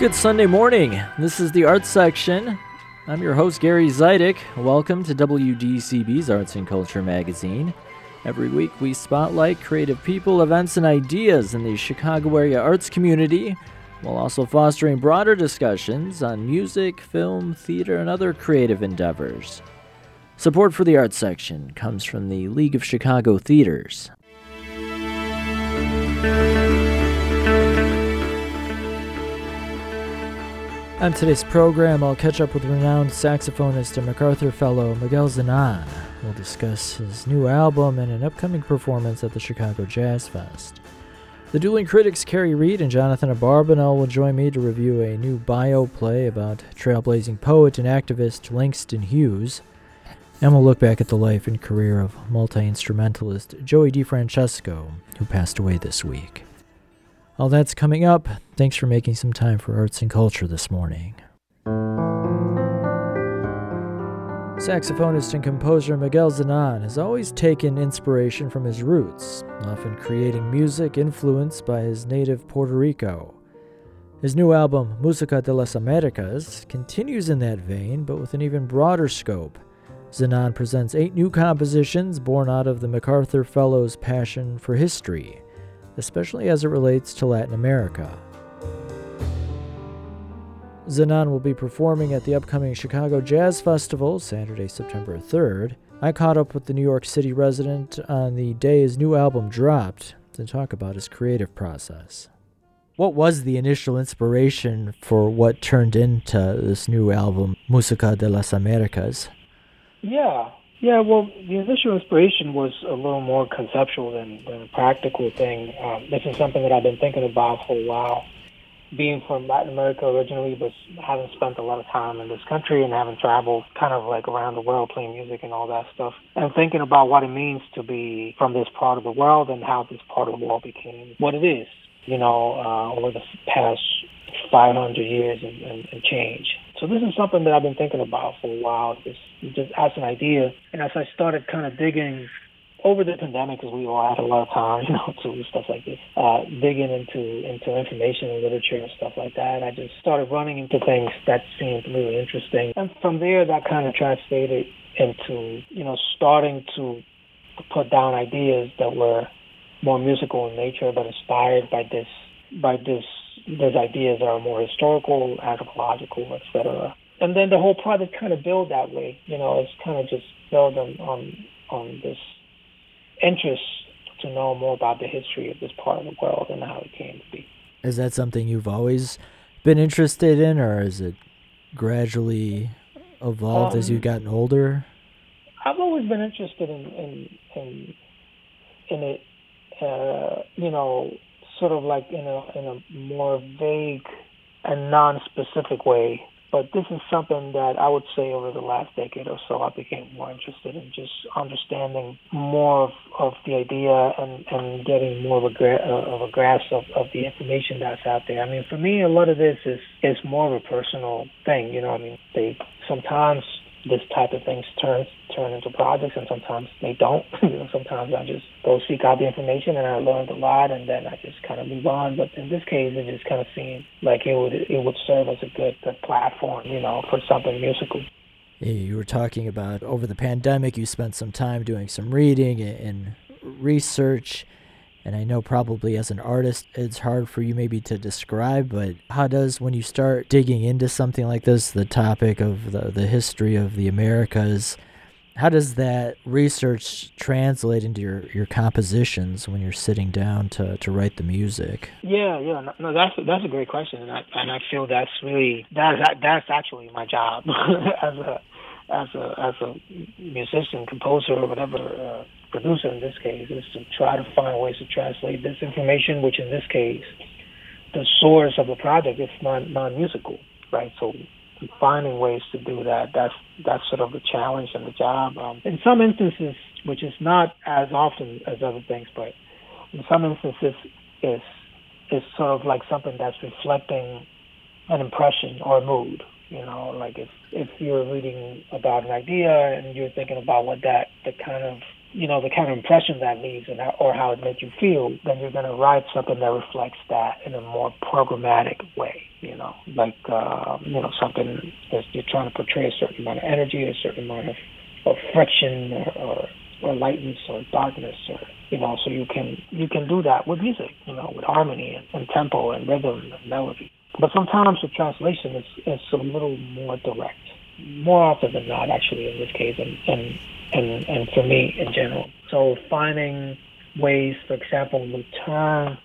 Good Sunday morning. This is the Arts Section. I'm your host, Gary Zidek. Welcome to WDCB's Arts and Culture magazine. Every week, we spotlight creative people, events, and ideas in the Chicago area arts community, while also fostering broader discussions on music, film, theater, and other creative endeavors. Support for the Arts Section comes from the League of Chicago Theaters. On today's program, I'll catch up with renowned saxophonist and MacArthur Fellow Miguel Zenon. We'll discuss his new album and an upcoming performance at the Chicago Jazz Fest. The dueling critics Kerry Reid and Jonathan Abarbanel will join me to review a new bio play about trailblazing poet and activist Langston Hughes. And we'll look back at the life and career of multi instrumentalist Joey DeFrancesco, who passed away this week. All that's coming up. Thanks for making some time for arts and culture this morning. Saxophonist and composer Miguel Zenon has always taken inspiration from his roots, often creating music influenced by his native Puerto Rico. His new album, Música de las Americas, continues in that vein, but with an even broader scope. Zenon presents eight new compositions born out of the MacArthur Fellow's passion for history especially as it relates to Latin America. Zenon will be performing at the upcoming Chicago Jazz Festival Saturday, September 3rd. I caught up with the New York City resident on the day his new album dropped to talk about his creative process. What was the initial inspiration for what turned into this new album, Música de las Americas? Yeah, yeah, well, the initial inspiration was a little more conceptual than, than a practical thing. Um, this is something that I've been thinking about for a while. Being from Latin America originally, but having spent a lot of time in this country and having traveled kind of like around the world playing music and all that stuff, and thinking about what it means to be from this part of the world and how this part of the world became what it is, you know, uh, over the past 500 years and, and, and change. So this is something that I've been thinking about for a while, just just as an idea. And as I started kind of digging over the pandemic, because we all had a lot of time, you know, to stuff like this, uh, digging into into information and literature and stuff like that. I just started running into things that seemed really interesting, and from there, that kind of translated into you know starting to put down ideas that were more musical in nature, but inspired by this by this those ideas are more historical, anthropological, etc. And then the whole project kind of built that way. You know, it's kind of just built on on on this interest to know more about the history of this part of the world and how it came to be. Is that something you've always been interested in, or is it gradually evolved um, as you've gotten older? I've always been interested in in in, in it. Uh, you know, sort of like in a in a more vague and non-specific way. But this is something that I would say over the last decade or so, I became more interested in just understanding more of, of the idea and, and getting more of a, gra- uh, of a grasp of, of the information that's out there. I mean, for me, a lot of this is, is more of a personal thing. You know, I mean, they sometimes this type of things turn turn into projects, and sometimes they don't. you know, sometimes I just go seek out the information, and I learned a lot, and then I just kind of move on. But in this case, it just kind of seemed like it would it would serve as a good, good platform, you know, for something musical. You were talking about over the pandemic, you spent some time doing some reading and research and I know probably as an artist it's hard for you maybe to describe, but how does when you start digging into something like this, the topic of the, the history of the Americas, how does that research translate into your, your compositions when you're sitting down to, to write the music? Yeah, yeah, no, that's that's a great question, and I and I feel that's really that's that's actually my job as a as a as a musician, composer, or whatever. Uh, producer in this case is to try to find ways to translate this information, which in this case, the source of the project is non non musical, right? So finding ways to do that that's that's sort of the challenge and the job. Um, in some instances, which is not as often as other things, but in some instances, is is sort of like something that's reflecting an impression or a mood. You know, like if if you're reading about an idea and you're thinking about what that the kind of you know, the kind of impression that leaves and how, or how it makes you feel, then you're going to write something that reflects that in a more programmatic way, you know, like, uh, you know, something that you're trying to portray a certain amount of energy, a certain amount of, of friction or, or, or lightness or darkness or, you know, so you can, you can do that with music, you know, with harmony and, and tempo and rhythm and melody. But sometimes the translation is, is a little more direct more often than not, actually, in this case, and, and and and for me in general. So finding ways, for example, to turn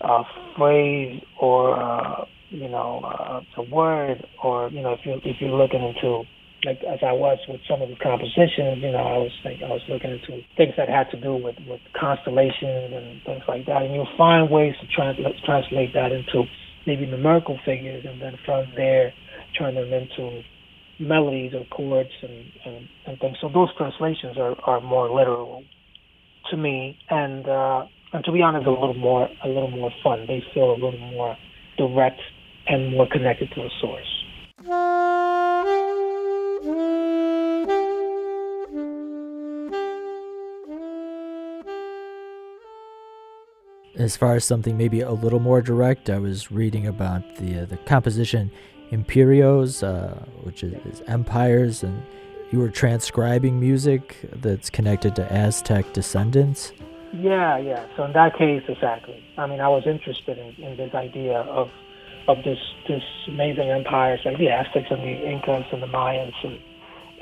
a phrase or uh, you know uh, a word, or you know if you if you're looking into like as I was with some of the compositions, you know, I was I was looking into things that had to do with with constellations and things like that, and you'll find ways to translate translate that into maybe numerical figures, and then from there turn them into melodies or chords and, and, and things. So those translations are, are more literal to me, and uh, and to be honest, a little more a little more fun. They feel a little more direct and more connected to the source. As far as something maybe a little more direct, I was reading about the uh, the composition imperios, uh, which is, is, empires, and you were transcribing music that's connected to Aztec descendants. Yeah, yeah. So in that case, exactly. I mean, I was interested in, in this idea of of this this amazing empires like the Aztecs and the Incas and the Mayans and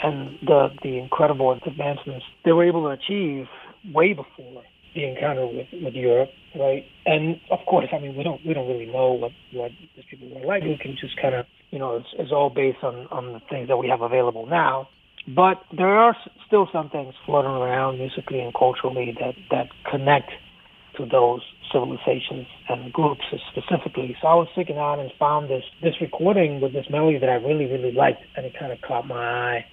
and the the incredible advancements they were able to achieve way before the encounter with, with Europe, right? And of course, I mean, we don't we don't really know what what these people were like. We can just kind of, you know, it's, it's all based on on the things that we have available now. But there are still some things floating around musically and culturally that that connect to those civilizations and groups specifically. So I was sitting out and found this this recording with this melody that I really really liked, and it kind of caught my eye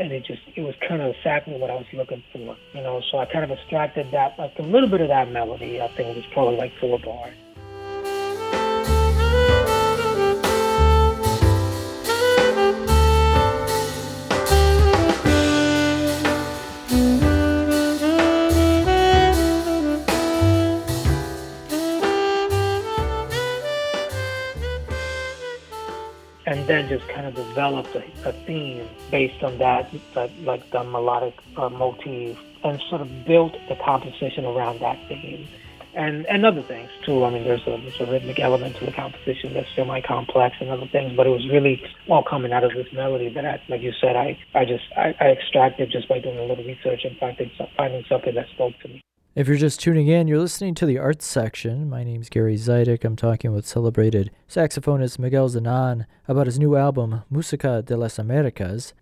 and it just it was kind of exactly what I was looking for, you know. So I kind of extracted that like a little bit of that melody. I think it was probably like four bars. Just kind of developed a, a theme based on that, that like the melodic uh, motif, and sort of built the composition around that theme. And, and other things too. I mean, there's a, there's a rhythmic element to the composition that's semi-complex and other things, but it was really all coming out of this melody that, I, like you said, I, I just I, I extracted just by doing a little research and finding finding something that spoke to me. If you're just tuning in, you're listening to the arts section. My name's Gary Zidek. I'm talking with celebrated saxophonist Miguel Zenon about his new album, Música de las Americas.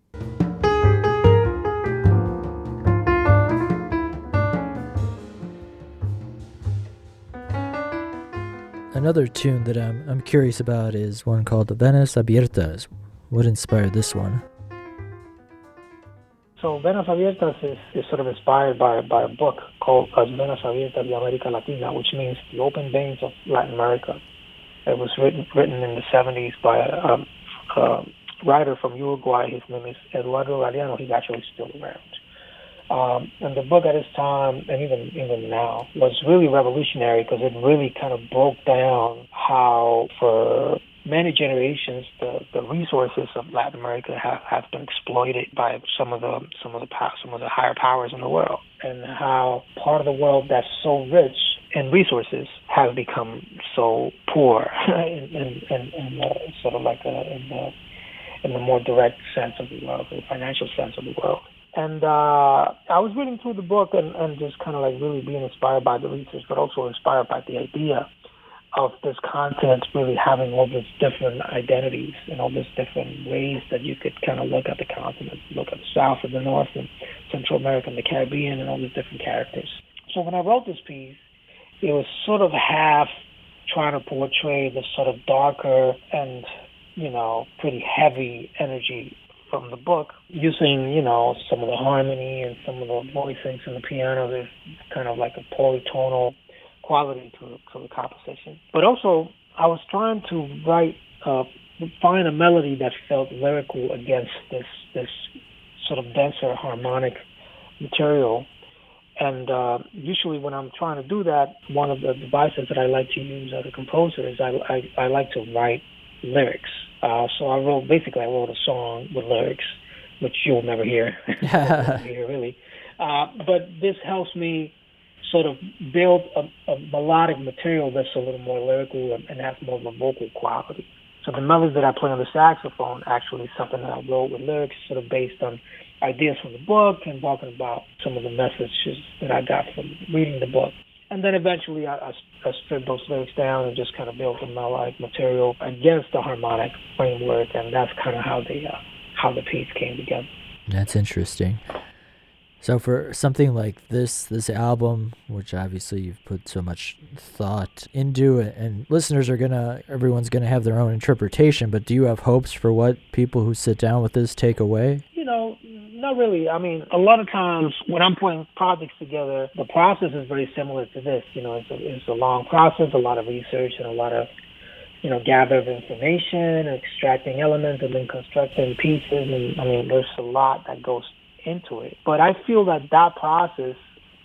Another tune that I'm, I'm curious about is one called Venas Abiertas. What inspired this one? So Venas Abiertas is, is sort of inspired by, by a book called Venas Abiertas de América Latina, which means the open veins of Latin America. It was written written in the 70s by a, a, a writer from Uruguay. His name is Eduardo Galeano. He's actually still around. Um, and the book at its time, and even even now, was really revolutionary because it really kind of broke down how, for many generations, the, the resources of Latin America have, have been exploited by some of the some of the some of the higher powers in the world, and how part of the world that's so rich in resources has become so poor in, in, in, in the, sort of like a, in the in the more direct sense of the world, the financial sense of the world. And uh, I was reading through the book and, and just kind of like really being inspired by the research, but also inspired by the idea of this continent really having all these different identities and all these different ways that you could kind of look at the continent, look at the South and the North and Central America and the Caribbean and all these different characters. So when I wrote this piece, it was sort of half trying to portray this sort of darker and, you know, pretty heavy energy from the book using, you know, some of the harmony and some of the voicings and the piano. There's kind of like a polytonal quality to, to the composition. But also, I was trying to write, uh, find a melody that felt lyrical against this this sort of denser harmonic material, And uh, usually, when I'm trying to do that, one of the devices that I like to use as a composer is I I, I like to write lyrics. Uh, so I wrote basically I wrote a song with lyrics, which you'll never hear, hear really. Uh, but this helps me sort of build a, a melodic material that's a little more lyrical and, has more of a vocal quality. So the melodies that I play on the saxophone actually is something that I wrote with lyrics, sort of based on ideas from the book and talking about some of the messages that I got from reading the book. And then eventually I, I, I stripped those lyrics down and just kind of built a melodic material against the harmonic framework, and that's kind of how the uh, how the piece came together. That's interesting. So for something like this, this album, which obviously you've put so much thought into it, and listeners are gonna, everyone's gonna have their own interpretation. But do you have hopes for what people who sit down with this take away? You know, not really. I mean, a lot of times when I'm putting projects together, the process is very similar to this. You know, it's a, it's a long process, a lot of research, and a lot of you know, gather of information, extracting elements, and then constructing pieces. And I mean, there's a lot that goes into it. But I feel that that process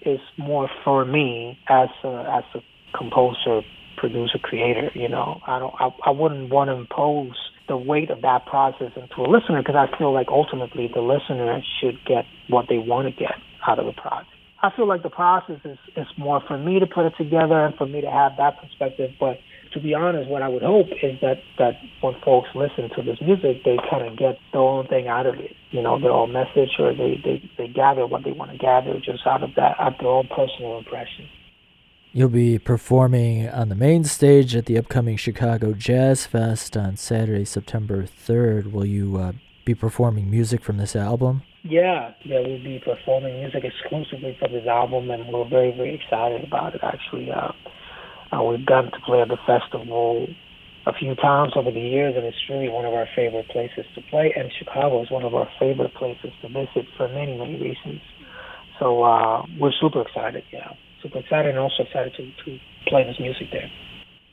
is more for me as a, as a composer, producer, creator. You know, I don't, I, I wouldn't want to impose the weight of that process into a listener because I feel like ultimately the listener should get what they want to get out of the project. I feel like the process is, is more for me to put it together and for me to have that perspective, but to be honest, what I would hope is that that when folks listen to this music, they kind of get their own thing out of it. You know, their own message, or they they they gather what they want to gather just out of that, out their own personal impression. You'll be performing on the main stage at the upcoming Chicago Jazz Fest on Saturday, September 3rd. Will you uh, be performing music from this album? Yeah, yeah, we'll be performing music exclusively from this album, and we're very, very excited about it. Actually, uh, uh, we've gotten to play at the festival a few times over the years, and it's really one of our favorite places to play. And Chicago is one of our favorite places to visit for many, many reasons. So uh, we're super excited, yeah, super excited, and also excited to, to play this music there.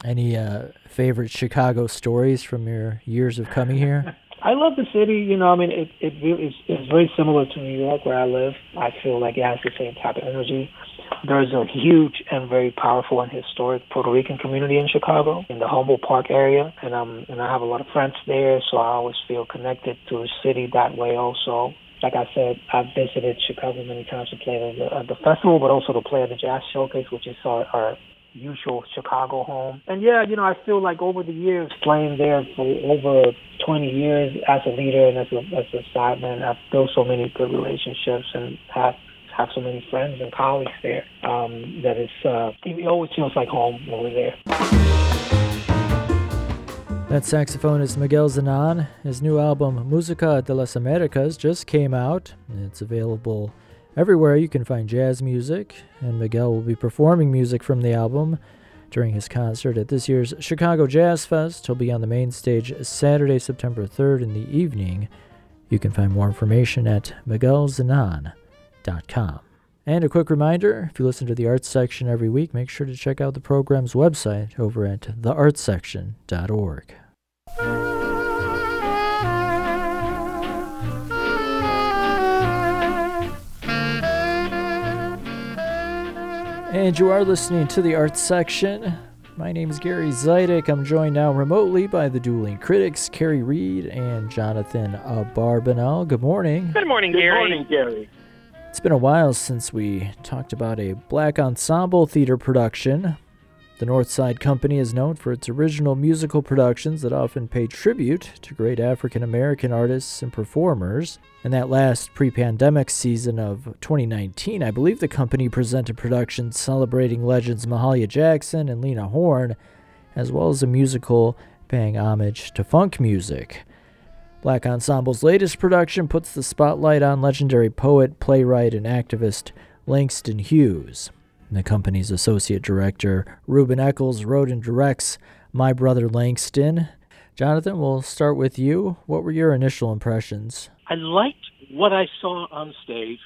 Any uh, favorite Chicago stories from your years of coming here? I love the city. You know, I mean, it it really it's very similar to New York where I live. I feel like it has the same type of energy. There's a huge and very powerful and historic Puerto Rican community in Chicago, in the Humboldt Park area, and um and I have a lot of friends there, so I always feel connected to the city that way. Also, like I said, I've visited Chicago many times to play at the, at the festival, but also to play at the Jazz Showcase, which is our, our usual Chicago home. And yeah, you know, I feel like over the years, playing there for over 20 years as a leader and as a as a sideman, I've built so many good relationships and have have so many friends and colleagues there um, that it's uh, it always feels like home we're there. That saxophonist Miguel Zenon, his new album Musica de las Americas just came out. It's available everywhere you can find jazz music, and Miguel will be performing music from the album during his concert at this year's Chicago Jazz Fest. He'll be on the main stage Saturday, September 3rd in the evening. You can find more information at miguelzenon.com. And a quick reminder if you listen to the arts section every week, make sure to check out the program's website over at theartsection.org. And you are listening to the arts section. My name is Gary Zidek. I'm joined now remotely by the dueling critics, Kerry Reid and Jonathan Abarbanel. Good morning. Good morning, Gary. Good morning, Gary. It's been a while since we talked about a black ensemble theater production. The Northside Company is known for its original musical productions that often pay tribute to great African American artists and performers. In that last pre pandemic season of 2019, I believe the company presented productions celebrating legends Mahalia Jackson and Lena Horne, as well as a musical paying homage to funk music. Black Ensemble's latest production puts the spotlight on legendary poet, playwright, and activist Langston Hughes. The company's associate director, Ruben Echols, wrote and directs My Brother Langston. Jonathan, we'll start with you. What were your initial impressions? I liked what I saw on stage,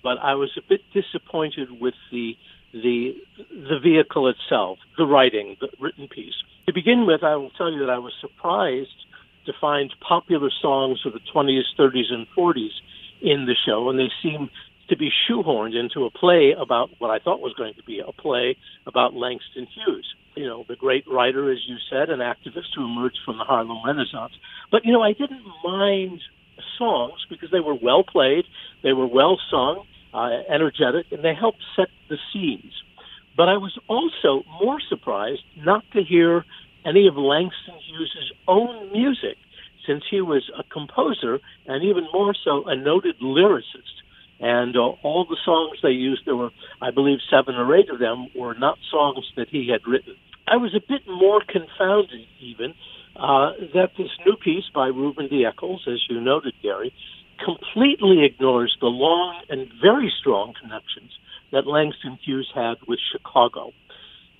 but I was a bit disappointed with the the the vehicle itself, the writing, the written piece. To begin with, I will tell you that I was surprised to find popular songs of the 20s, 30s, and 40s in the show, and they seem to be shoehorned into a play about what I thought was going to be a play about Langston Hughes. You know, the great writer, as you said, an activist who emerged from the Harlem Renaissance. But, you know, I didn't mind songs because they were well played, they were well sung, uh, energetic, and they helped set the scenes. But I was also more surprised not to hear any of Langston Hughes' own music, since he was a composer and even more so a noted lyricist. And uh, all the songs they used, there were, I believe, seven or eight of them, were not songs that he had written. I was a bit more confounded, even, uh, that this new piece by Ruben D. Echols, as you noted, Gary, completely ignores the long and very strong connections that Langston Hughes had with Chicago.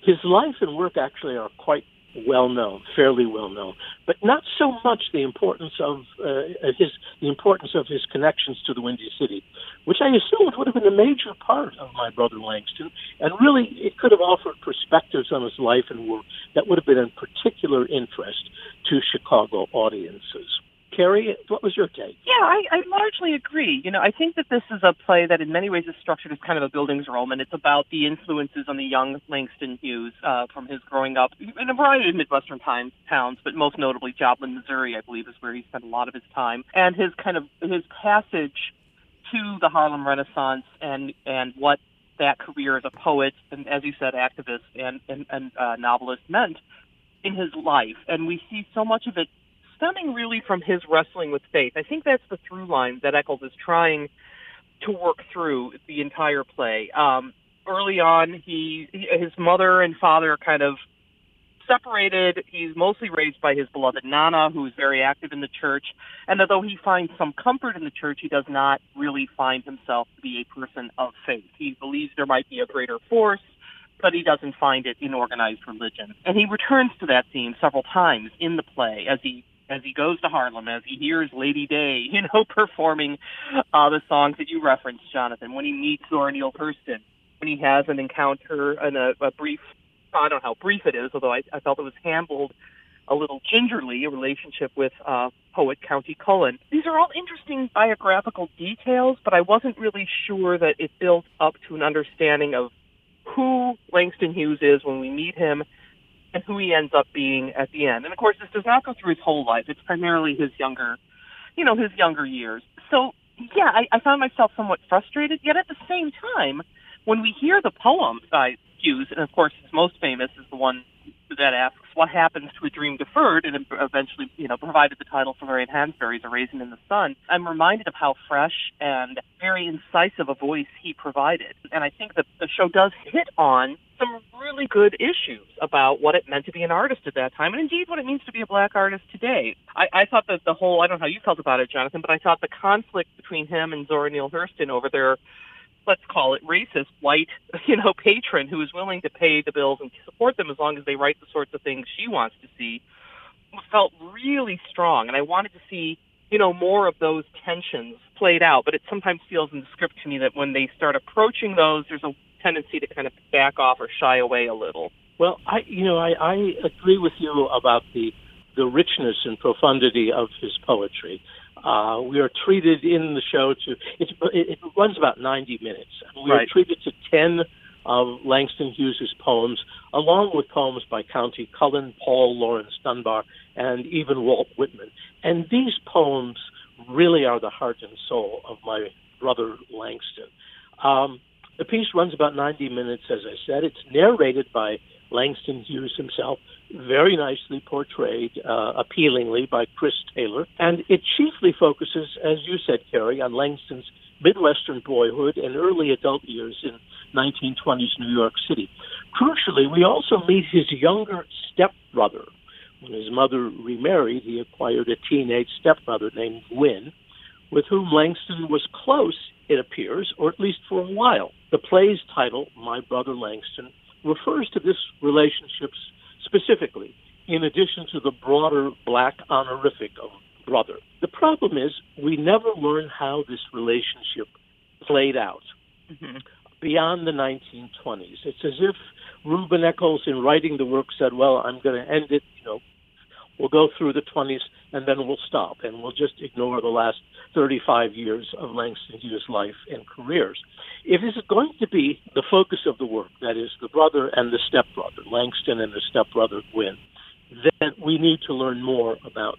His life and work actually are quite well known, fairly well known, but not so much the importance of uh, his the importance of his connections to the Windy City, which I assumed would have been a major part of my brother Langston, and really it could have offered perspectives on his life and work that would have been of particular interest to Chicago audiences. Kerry, what was your take? Yeah, I, I largely agree. You know, I think that this is a play that in many ways is structured as kind of a Bildungsroman. And it's about the influences on the young Langston Hughes uh, from his growing up in a variety of Midwestern time, towns, but most notably Joplin, Missouri, I believe, is where he spent a lot of his time. And his kind of his passage to the Harlem Renaissance and and what that career as a poet and, as you said, activist and and, and uh, novelist meant in his life. And we see so much of it stemming really from his wrestling with faith. I think that's the through line that Echols is trying to work through the entire play. Um, early on, he, he his mother and father kind of separated. He's mostly raised by his beloved Nana, who is very active in the church. And although he finds some comfort in the church, he does not really find himself to be a person of faith. He believes there might be a greater force, but he doesn't find it in organized religion. And he returns to that theme several times in the play as he as he goes to Harlem, as he hears Lady Day, you know, performing uh, the songs that you referenced, Jonathan, when he meets Zora Neale Hurston, when he has an encounter and a, a brief, I don't know how brief it is, although I, I felt it was handled a little gingerly, a relationship with uh, poet Countee Cullen. These are all interesting biographical details, but I wasn't really sure that it built up to an understanding of who Langston Hughes is when we meet him and who he ends up being at the end. And of course, this does not go through his whole life. It's primarily his younger, you know, his younger years. So yeah, I, I found myself somewhat frustrated. Yet at the same time, when we hear the poem by Hughes, and of course his most famous is the one that asks what happens to a dream deferred and eventually, you know, provided the title for Lorraine Hansberry's A Raisin in the Sun, I'm reminded of how fresh and very incisive a voice he provided. And I think that the show does hit on some really good issues about what it meant to be an artist at that time and indeed what it means to be a black artist today. I, I thought that the whole, I don't know how you felt about it, Jonathan, but I thought the conflict between him and Zora Neale Hurston over their let's call it racist white, you know, patron who is willing to pay the bills and support them as long as they write the sorts of things she wants to see felt really strong and I wanted to see, you know, more of those tensions played out, but it sometimes feels in the script to me that when they start approaching those there's a tendency to kind of back off or shy away a little. Well, I you know, I, I agree with you about the the richness and profundity of his poetry. Uh, we are treated in the show to it, it runs about 90 minutes. We right. are treated to 10 of Langston Hughes' poems, along with poems by Countee Cullen, Paul Laurence Dunbar, and even Walt Whitman. And these poems really are the heart and soul of my brother Langston. Um, the piece runs about 90 minutes, as I said. It's narrated by Langston Hughes himself, very nicely portrayed, uh, appealingly by Chris Taylor. And it chiefly focuses, as you said, Kerry, on Langston's Midwestern boyhood and early adult years in 1920s New York City. Crucially, we also meet his younger stepbrother. When his mother remarried, he acquired a teenage stepbrother named Gwyn, with whom Langston was close, it appears, or at least for a while. The play's title, My Brother Langston, refers to this relationship specifically, in addition to the broader black honorific of brother. The problem is we never learn how this relationship played out mm-hmm. beyond the 1920s. It's as if Ruben Echols, in writing the work, said, "Well, I'm going to end it. You know, we'll go through the 20s, and then we'll stop and we'll just ignore the last 35 years of Langston Hughes' life and careers. If it's going to be the focus of the work, that is the brother and the stepbrother, Langston and the stepbrother Gwyn, then we need to learn more about,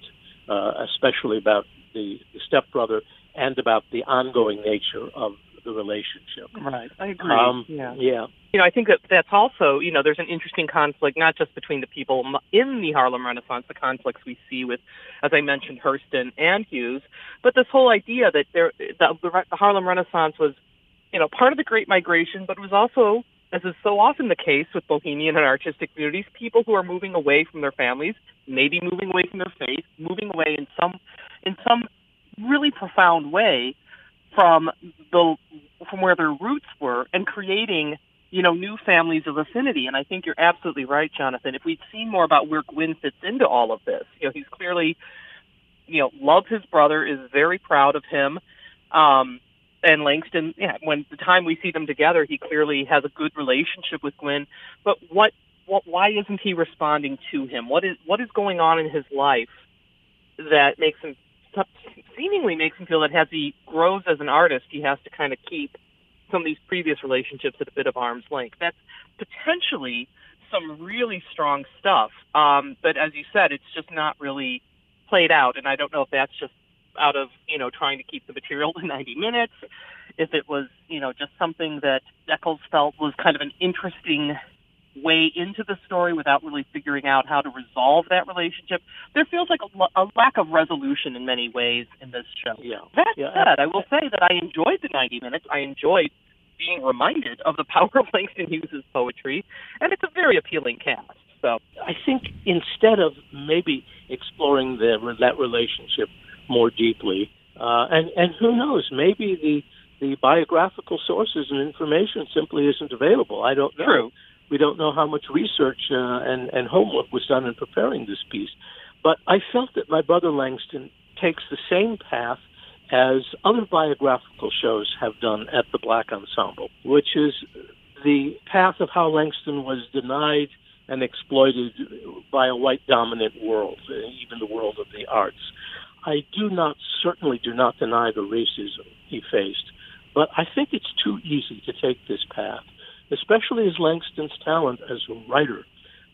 uh, especially about the, the stepbrother and about the ongoing nature of the relationship. Right, I agree. Um, yeah. yeah. You know, I think that that's also, you know, there's an interesting conflict, not just between the people in the Harlem Renaissance, the conflicts we see with, as I mentioned, Hurston and Hughes, but this whole idea that there, the, the Harlem Renaissance was, you know, part of the Great Migration, but it was also, as is so often the case with Bohemian and artistic communities, people who are moving away from their families, maybe moving away from their faith, moving away in some, in some really profound way from the from where their roots were and creating you know new families of affinity. And i think you're absolutely right jonathan. If we'd seen more about where gwyn fits into all of this you know he's clearly you know loves his brother is very proud of him. Um and langston yeah when the time we see them together he clearly has a good relationship with gwyn but what what why isn't he responding to him? What is what is going on in his life that makes him seemingly makes him feel that as he grows as an artist, he has to kind of keep some of these previous relationships at a bit of arm's length. That's potentially some really strong stuff. Um, but as you said, it's just not really played out. And I don't know if that's just out of, you know, trying to keep the material to 90 minutes, if it was, you know, just something that Echols felt was kind of an interesting way into the story without really figuring out how to resolve that relationship. There feels like a, a lack of resolution in many ways in this show. Yeah. That yeah. said, I will say that I enjoyed the 90 minutes. I enjoyed being reminded of the power of Langston Hughes' poetry, and it's a very appealing cast. So I think instead of maybe exploring the, that relationship more deeply, uh, and and who knows, maybe the the biographical sources and information simply isn't available. I don't know. True. We don't know how much research uh, and, and homework was done in preparing this piece. But I felt that my brother Langston takes the same path as other biographical shows have done at the Black Ensemble, which is the path of how Langston was denied and exploited by a white dominant world, even the world of the arts. I do not, certainly do not deny the racism he faced, but I think it's too easy to take this path especially as Langston's talent as a writer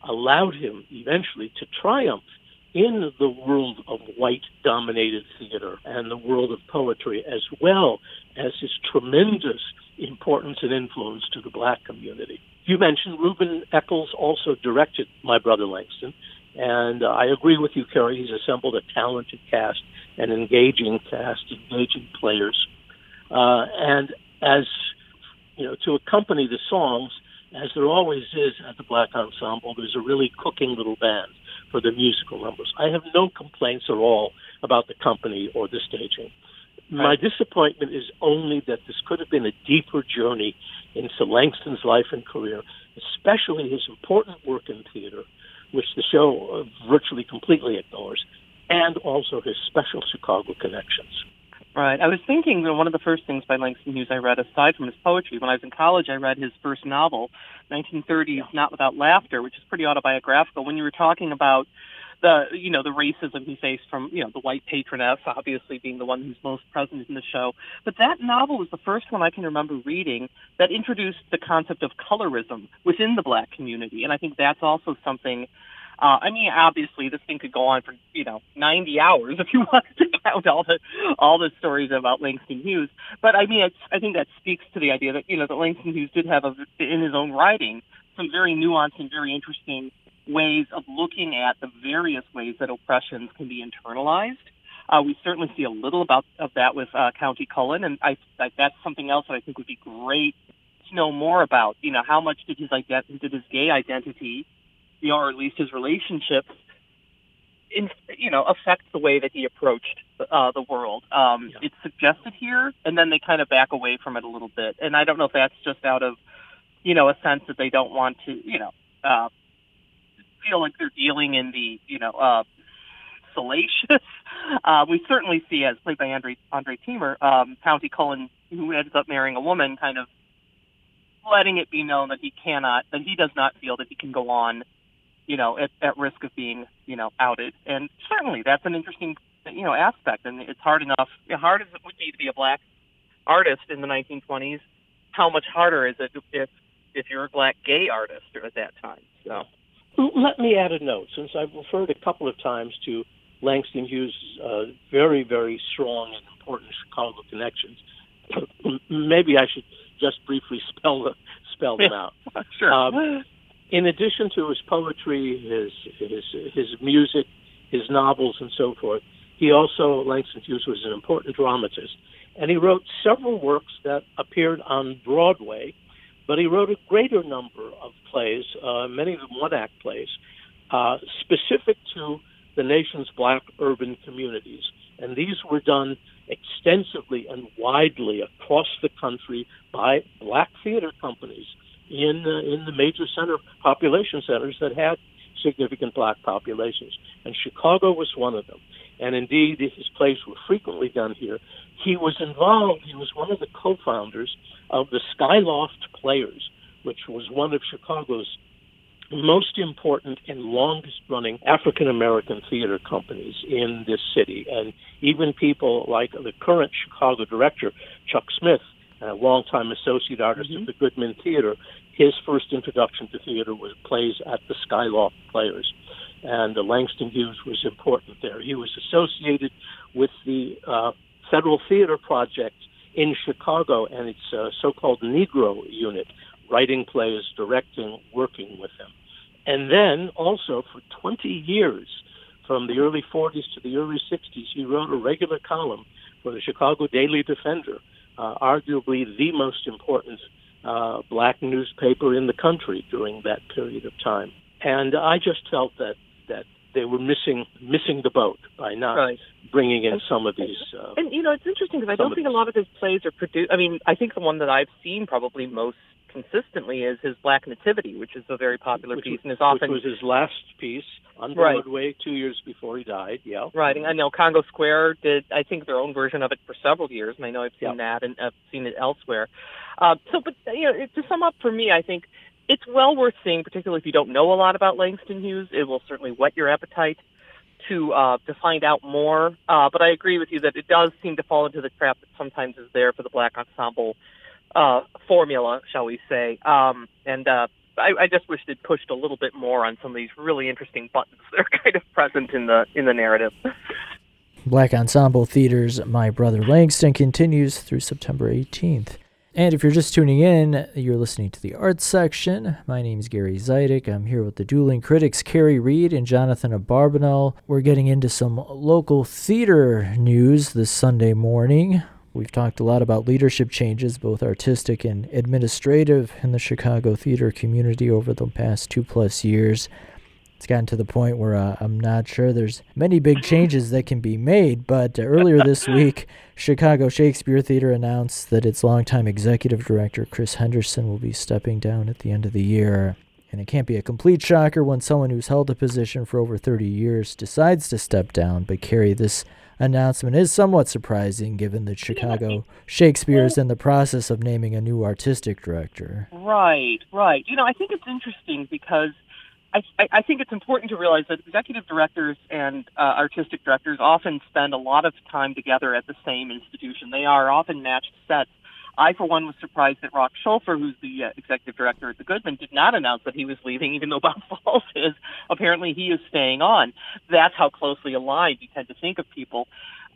allowed him eventually to triumph in the world of white dominated theater and the world of poetry, as well as his tremendous importance and influence to the black community. You mentioned Reuben Echols also directed My Brother Langston, and I agree with you, Kerry. He's assembled a talented cast, an engaging cast, engaging players. Uh, and as you know, to accompany the songs, as there always is at the Black Ensemble, there's a really cooking little band for the musical numbers. I have no complaints at all about the company or the staging. My disappointment is only that this could have been a deeper journey into Langston's life and career, especially his important work in theater, which the show virtually completely ignores, and also his special Chicago connections. Right. I was thinking that one of the first things by Langston Hughes I read, aside from his poetry, when I was in college, I read his first novel, 1930s Not Without Laughter, which is pretty autobiographical. When you were talking about the, you know, the racism he faced from, you know, the white patroness, obviously being the one who's most present in the show. But that novel was the first one I can remember reading that introduced the concept of colorism within the black community. And I think that's also something uh, I mean, obviously, this thing could go on for you know 90 hours if you wanted to count all the all the stories about Langston Hughes. But I mean, I think that speaks to the idea that you know that Langston Hughes did have a, in his own writing some very nuanced and very interesting ways of looking at the various ways that oppressions can be internalized. Uh, we certainly see a little about of that with uh, Countee Cullen, and I, I, that's something else that I think would be great to know more about. You know, how much did his ident- did his gay identity or at least his relationship, in, you know, affects the way that he approached uh, the world. Um, yeah. It's suggested here, and then they kind of back away from it a little bit. And I don't know if that's just out of, you know, a sense that they don't want to, you know, uh, feel like they're dealing in the, you know, uh, salacious. Uh, we certainly see, as played by Andre Andre Teemer, um, Countee Cullen, who ends up marrying a woman, kind of letting it be known that he cannot, that he does not feel that he can go on you know, at, at risk of being, you know, outed. And certainly that's an interesting, you know, aspect. And it's hard enough, hard as it would be to be a black artist in the 1920s. How much harder is it if if you're a black gay artist at that time? So. Let me add a note, since I've referred a couple of times to Langston Hughes' uh, very, very strong and important Chicago connections. Maybe I should just briefly spell the, spell them out. sure. Uh, in addition to his poetry, his his his music, his novels, and so forth, he also Langston Hughes was an important dramatist, and he wrote several works that appeared on Broadway. But he wrote a greater number of plays, uh, many of them one-act plays, uh, specific to the nation's black urban communities. And these were done extensively and widely across the country by black theater companies in uh, in the major center population centers that had significant black populations, and Chicago was one of them. And indeed, his plays were frequently done here. He was involved. He was one of the co-founders of the Skyloft Players, which was one of Chicago's most important and longest running African American theater companies in this city. And even people like the current Chicago director, Chuck Smith, a longtime associate artist mm-hmm. of the Goodman Theater, his first introduction to theater was plays at the Skyloft Players. And uh, Langston Hughes was important there. He was associated with the uh, Federal Theater Project in Chicago and its uh, so called Negro unit, writing plays, directing, working with them. And then also for 20 years, from the early 40s to the early 60s, he wrote a regular column for the Chicago Daily Defender, uh, arguably the most important uh, black newspaper in the country during that period of time. And I just felt that that they were missing missing the boat by not right. bringing in some of these. Uh, and you know, it's interesting because I don't think a lot of his plays are produced. I mean, I think the one that I've seen probably most consistently is his Black Nativity, which is a very popular which piece and is often which was his last piece on Broadway right. two years before he died. Yeah, right. I know Congo Square did I think their own version of it for several years, and I know I've seen that and I've seen it elsewhere. Uh, so, but you know, to sum up for me, I think it's well worth seeing, particularly if you don't know a lot about Langston Hughes. It will certainly whet your appetite to uh, to find out more. Uh, but I agree with you that it does seem to fall into the trap that sometimes is there for the black ensemble uh, formula, shall we say. Um, and uh, I, I just wish it pushed a little bit more on some of these really interesting buttons that are kind of present in the in the narrative. Black Ensemble Theater's My Brother Langston continues through September 18th. And if you're just tuning in, you're listening to the arts section. My name is Gary Zidek. I'm here with the dueling critics Kerry Reid and Jonathan Abarbanel. We're getting into some local theater news this Sunday morning. We've talked a lot about leadership changes, both artistic and administrative, in the Chicago theater community over the past two plus years. It's gotten to the point where uh, I'm not sure there's many big changes that can be made, but uh, earlier this week, Chicago Shakespeare Theater announced that its longtime executive director, Chris Henderson, will be stepping down at the end of the year. And it can't be a complete shocker when someone who's held a position for over 30 years decides to step down, but Kerry, this announcement is somewhat surprising given that Chicago Shakespeare is in the process of naming a new artistic director. Right, right. You know, I think it's interesting because I, I think it's important to realize that executive directors and uh, artistic directors often spend a lot of time together at the same institution. They are often matched sets I, for one, was surprised that Roche Schulfer, who's the uh, executive director at the Goodman, did not announce that he was leaving, even though Bob Falls is. Apparently, he is staying on. That's how closely aligned you tend to think of people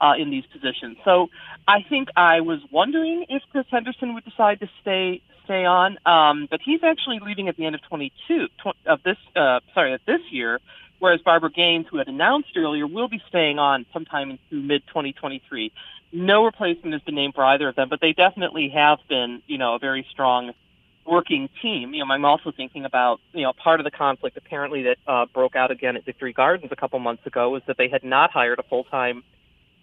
uh, in these positions. So I think I was wondering if Chris Henderson would decide to stay stay on, um, but he's actually leaving at the end of 22 tw- of this uh, sorry of this year. Whereas Barbara Gaines, who had announced earlier, will be staying on sometime into mid 2023 no replacement has been named for either of them, but they definitely have been, you know, a very strong working team. You know, I'm also thinking about, you know, part of the conflict apparently that uh, broke out again at Victory Gardens a couple months ago was that they had not hired a full-time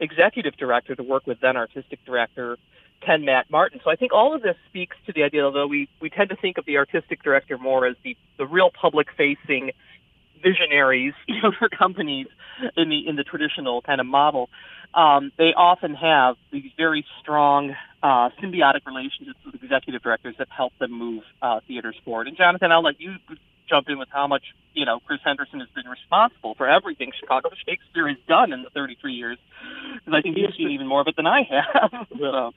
executive director to work with then artistic director Ken Matt Martin. So I think all of this speaks to the idea, although we, we tend to think of the artistic director more as the, the real public facing visionaries, you know, for companies in the in the traditional kind of model um, they often have these very strong uh, symbiotic relationships with executive directors that help them move uh, theaters forward. And Jonathan, I'll let you jump in with how much you know Chris Henderson has been responsible for everything Chicago Shakespeare has done in the 33 years, because I think he's seen even more of it than I have. well,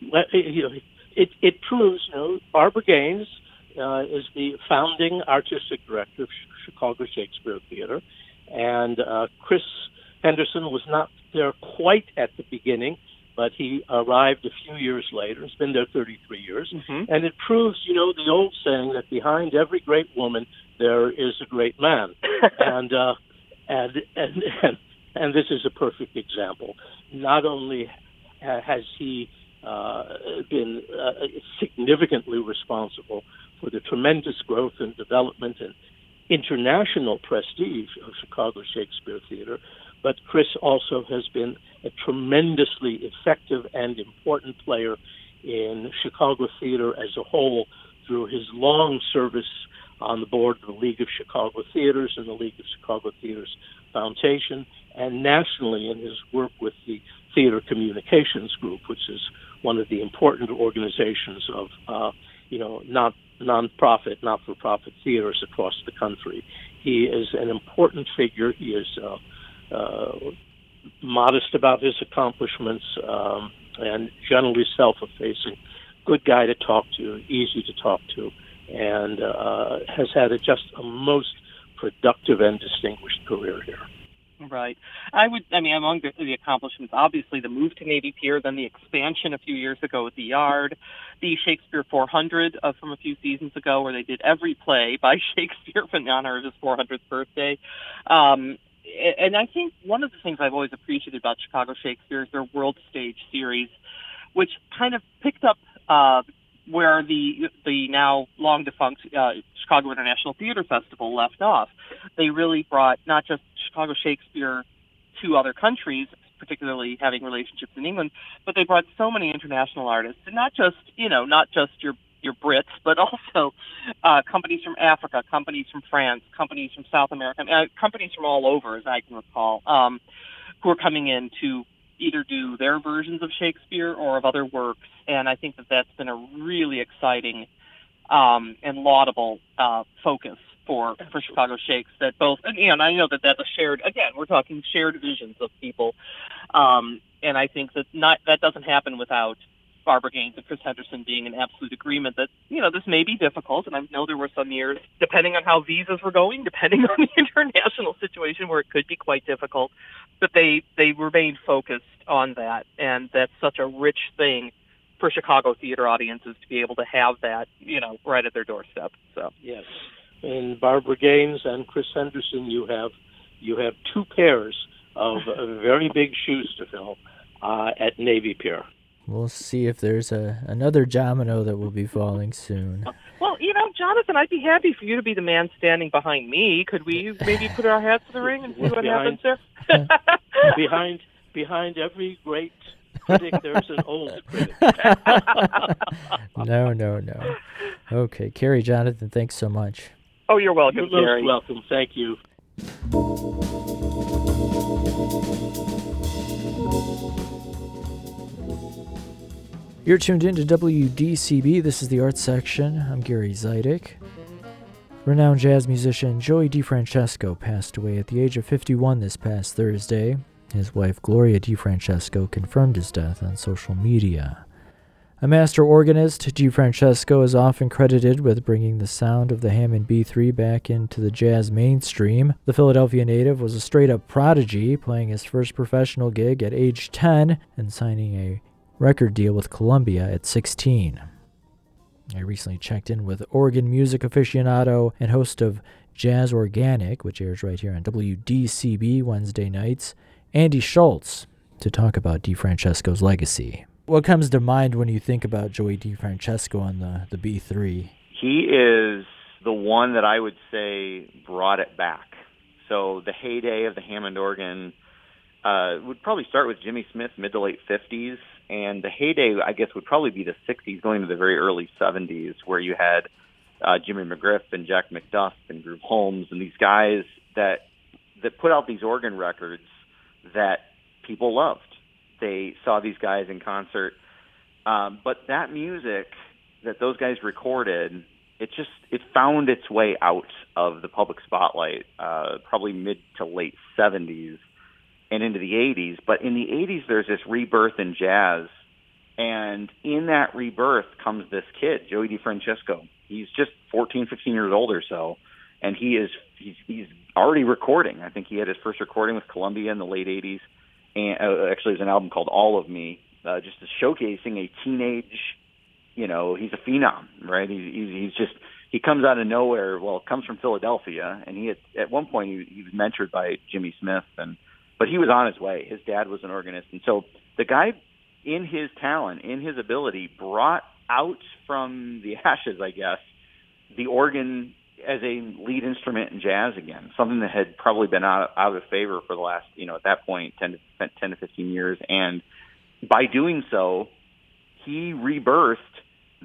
so. you know, it it proves you know Barbara Gaines uh, is the founding artistic director of Chicago Shakespeare Theater, and uh, Chris Henderson was not there quite at the beginning but he arrived a few years later. He's been there 33 years, mm-hmm. and it proves, you know, the old saying that behind every great woman there is a great man, and, uh, and and and and this is a perfect example. Not only has he uh, been uh, significantly responsible for the tremendous growth and development and international prestige of Chicago Shakespeare Theater, but Chris also has been a tremendously effective and important player in Chicago theater as a whole through his long service on the board of the League of Chicago Theaters and the League of Chicago Theaters Foundation, and nationally in his work with the Theater Communications Group, which is one of the important organizations of, uh, you know, not nonprofit, not-for-profit theaters across the country. He is an important figure. He is uh, uh, modest about his accomplishments, um, and generally self-effacing. Good guy to talk to, easy to talk to, and uh, has had a, just a most productive and distinguished career here. Right. I would. I mean, among the, the, accomplishments, obviously the move to Navy Pier, then the expansion a few years ago at the Yard, the Shakespeare 400 uh, from a few seasons ago, where they did every play by Shakespeare in honor of his 400th birthday, um, and I think one of the things I've always appreciated about Chicago Shakespeare is their World Stage series, which kind of picked up uh, where the the now long defunct uh, Chicago International Theater Festival left off. They really brought not just Chicago Shakespeare to other countries, particularly having relationships in England, but they brought so many international artists, and not just you know not just your your Brits, but also uh, companies from Africa, companies from France, companies from South America, uh, companies from all over, as I can recall, um, who are coming in to either do their versions of Shakespeare or of other works. And I think that that's been a really exciting um, and laudable uh, focus for for Chicago Shakes. That both, and, and I know that that's a shared. Again, we're talking shared visions of people, um, and I think that not that doesn't happen without Barbara Gaines and Chris Henderson being in absolute agreement that, you know, this may be difficult. And I know there were some years, depending on how visas were going, depending on the international situation, where it could be quite difficult. But they, they remained focused on that. And that's such a rich thing for Chicago theater audiences to be able to have that, you know, right at their doorstep. So, yes. In Barbara Gaines and Chris Henderson, you have you have two pairs of very big shoes to fill uh, at Navy Pier. We'll see if there's a another domino that will be falling soon. Well, you know, Jonathan, I'd be happy for you to be the man standing behind me. Could we maybe put our hats in the ring and see what behind, happens there? behind behind every great critic, there's an old critic. no, no, no. Okay, Kerry, Jonathan, thanks so much. Oh, you're welcome, You're Kerry. most welcome. Thank you. You're tuned in to WDCB. This is the Arts Section. I'm Gary Zidek. Renowned jazz musician Joey DeFrancesco passed away at the age of 51 this past Thursday. His wife Gloria DeFrancesco confirmed his death on social media. A master organist, DeFrancesco is often credited with bringing the sound of the Hammond B3 back into the jazz mainstream. The Philadelphia native was a straight up prodigy, playing his first professional gig at age 10 and signing a record deal with Columbia at 16. I recently checked in with organ music aficionado and host of Jazz Organic, which airs right here on WDCB Wednesday nights, Andy Schultz, to talk about DeFrancesco's legacy. What comes to mind when you think about Joey DeFrancesco on the, the B3? He is the one that I would say brought it back. So the heyday of the Hammond organ uh, would probably start with Jimmy Smith, mid to late 50s, and the heyday, I guess, would probably be the 60s going to the very early 70s, where you had uh, Jimmy McGriff and Jack McDuff and Groove Holmes and these guys that that put out these organ records that people loved. They saw these guys in concert, um, but that music that those guys recorded it just it found its way out of the public spotlight, uh, probably mid to late '70s and into the '80s. But in the '80s, there's this rebirth in jazz, and in that rebirth comes this kid, Joey DeFrancesco. He's just 14, 15 years old or so, and he is he's he's already recording. I think he had his first recording with Columbia in the late '80s, and uh, actually, there's an album called All of Me, uh, just showcasing a teenage you know, he's a phenom, right? He's he's, he's just he comes out of nowhere. Well, comes from Philadelphia, and he had, at one point he, he was mentored by Jimmy Smith, and but he was on his way. His dad was an organist, and so the guy, in his talent, in his ability, brought out from the ashes, I guess, the organ as a lead instrument in jazz again, something that had probably been out out of favor for the last, you know, at that point, 10 to 10 to 15 years, and by doing so, he rebirthed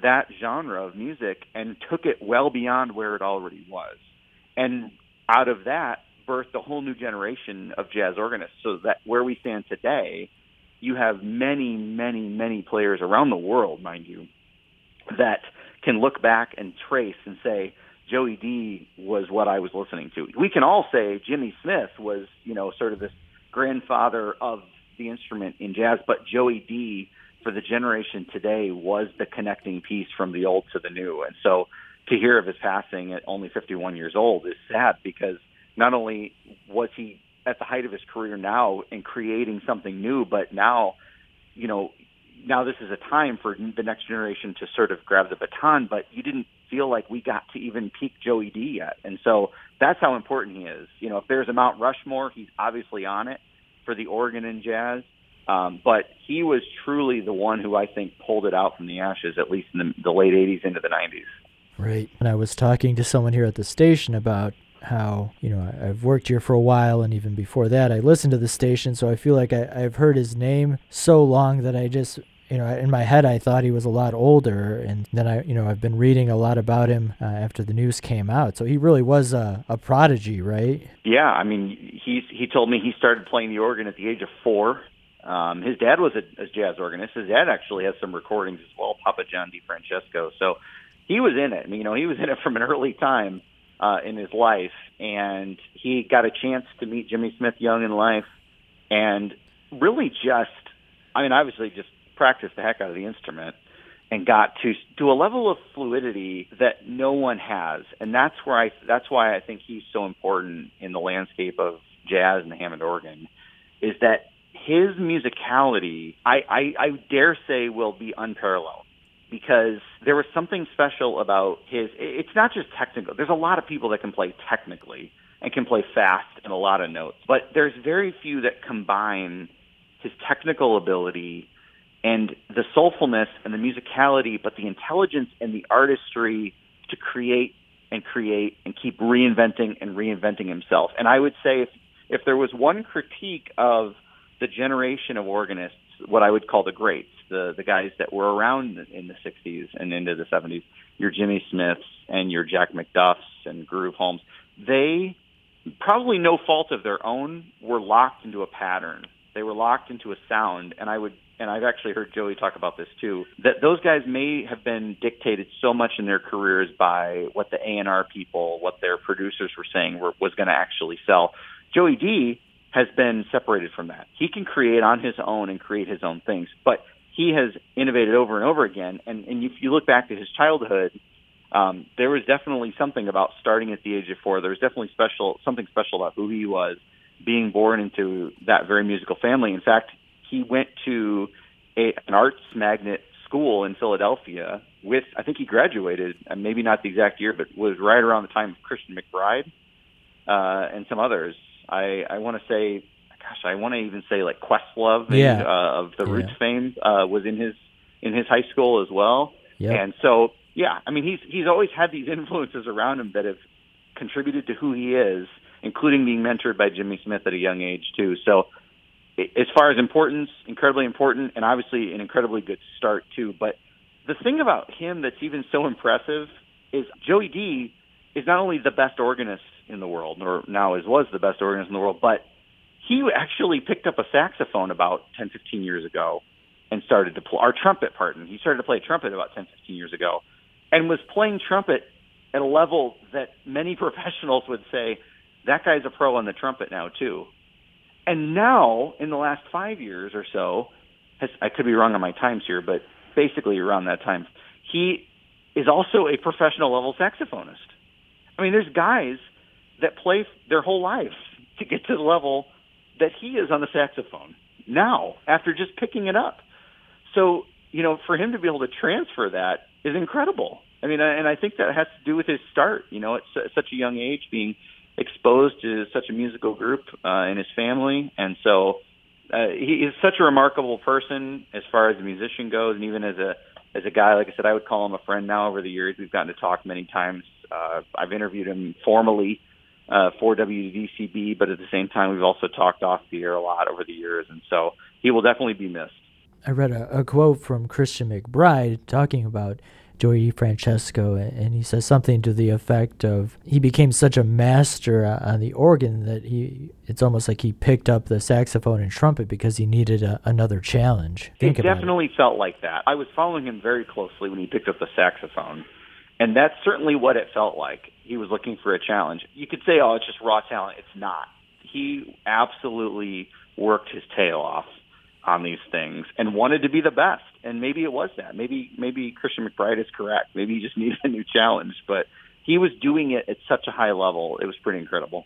that genre of music and took it well beyond where it already was. And out of that birthed a whole new generation of jazz organists. So that where we stand today, you have many, many, many players around the world, mind you, that can look back and trace and say, Joey D was what I was listening to. We can all say Jimmy Smith was, you know, sort of this grandfather of the instrument in jazz, but Joey D for the generation today was the connecting piece from the old to the new. And so to hear of his passing at only 51 years old is sad because not only was he at the height of his career now and creating something new, but now, you know, now this is a time for the next generation to sort of grab the baton, but you didn't feel like we got to even peak Joey D yet. And so that's how important he is. You know, if there's a Mount Rushmore, he's obviously on it for the organ and jazz. Um, but he was truly the one who I think pulled it out from the ashes, at least in the, the late 80s into the 90s. Right. And I was talking to someone here at the station about how, you know, I've worked here for a while, and even before that, I listened to the station, so I feel like I, I've heard his name so long that I just you know, in my head, I thought he was a lot older, and then I, you know, I've been reading a lot about him uh, after the news came out. So he really was a, a prodigy, right? Yeah, I mean, he's he told me he started playing the organ at the age of four. Um, his dad was a, a jazz organist. His dad actually has some recordings as well, Papa John DeFrancesco. So he was in it. I mean, you know, he was in it from an early time uh, in his life, and he got a chance to meet Jimmy Smith young in life, and really just, I mean, obviously just practiced the heck out of the instrument and got to to a level of fluidity that no one has, and that's where I that's why I think he's so important in the landscape of jazz and the Hammond organ, is that his musicality, I, I, I dare say, will be unparalleled because there was something special about his. It's not just technical. There's a lot of people that can play technically and can play fast and a lot of notes, but there's very few that combine his technical ability and the soulfulness and the musicality, but the intelligence and the artistry to create and create and keep reinventing and reinventing himself. And I would say if if there was one critique of the generation of organists, what I would call the greats, the the guys that were around in the 60s and into the 70s, your Jimmy Smiths and your Jack McDuffs and Groove Holmes, they probably no fault of their own were locked into a pattern. They were locked into a sound, and I would and I've actually heard Joey talk about this too, that those guys may have been dictated so much in their careers by what the A&R people, what their producers were saying were, was going to actually sell. Joey D has been separated from that. He can create on his own and create his own things, but he has innovated over and over again. And, and if you look back to his childhood, um, there was definitely something about starting at the age of four. There was definitely special something special about who he was, being born into that very musical family. In fact, he went to a, an arts magnet school in Philadelphia with I think he graduated, and maybe not the exact year, but was right around the time of Christian McBride uh, and some others. I I want to say, gosh, I want to even say like Questlove yeah. and, uh, of the yeah. Roots fame uh, was in his in his high school as well. Yep. And so, yeah, I mean, he's he's always had these influences around him that have contributed to who he is, including being mentored by Jimmy Smith at a young age too. So, as far as importance, incredibly important, and obviously an incredibly good start too. But the thing about him that's even so impressive is Joey D is not only the best organist in the world, or now is was the best organist in the world, but he actually picked up a saxophone about 10, 15 years ago and started to play, our trumpet, pardon. He started to play trumpet about 10, 15 years ago and was playing trumpet at a level that many professionals would say that guy's a pro on the trumpet now too. And now, in the last five years or so, has, I could be wrong on my times here, but basically around that time, he is also a professional level saxophonist. I mean, there's guys that play their whole lives to get to the level that he is on the saxophone now after just picking it up. So, you know, for him to be able to transfer that is incredible. I mean, and I think that has to do with his start, you know, at such a young age, being exposed to such a musical group uh, in his family. And so uh, he is such a remarkable person as far as a musician goes, and even as a as a guy, like I said, I would call him a friend now over the years. We've gotten to talk many times. Uh, I've interviewed him formally uh, Uh, for WDCB, but at the same time, we've also talked off the air a lot over the years, and so he will definitely be missed. I read a, a quote from Christian McBride talking about Joey Francesco, and he says something to the effect of he became such a master on the organ that he it's almost like he picked up the saxophone and trumpet because he needed a, another challenge. Think it definitely it. felt like that. I was following him very closely when he picked up the saxophone, and that's certainly what it felt like. He was looking for a challenge. You could say, "Oh, it's just raw talent." It's not. He absolutely worked his tail off on these things and wanted to be the best. And maybe it was that. Maybe maybe Christian McBride is correct. Maybe he just needed a new challenge. But he was doing it at such a high level. It was pretty incredible.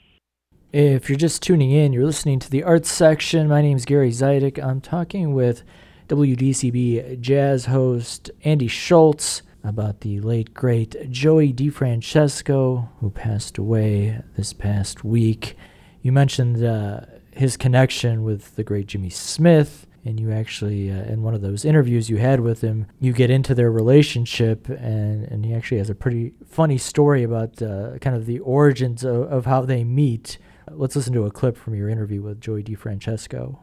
If you're just tuning in, you're listening to the arts section. My name is Gary Zidek. I'm talking with WDCB jazz host Andy Schultz about the late great Joey DeFrancesco, who passed away this past week. You mentioned uh, his connection with the great Jimmy Smith and you actually uh, in one of those interviews you had with him you get into their relationship and, and he actually has a pretty funny story about uh, kind of the origins of, of how they meet let's listen to a clip from your interview with joey DeFrancesco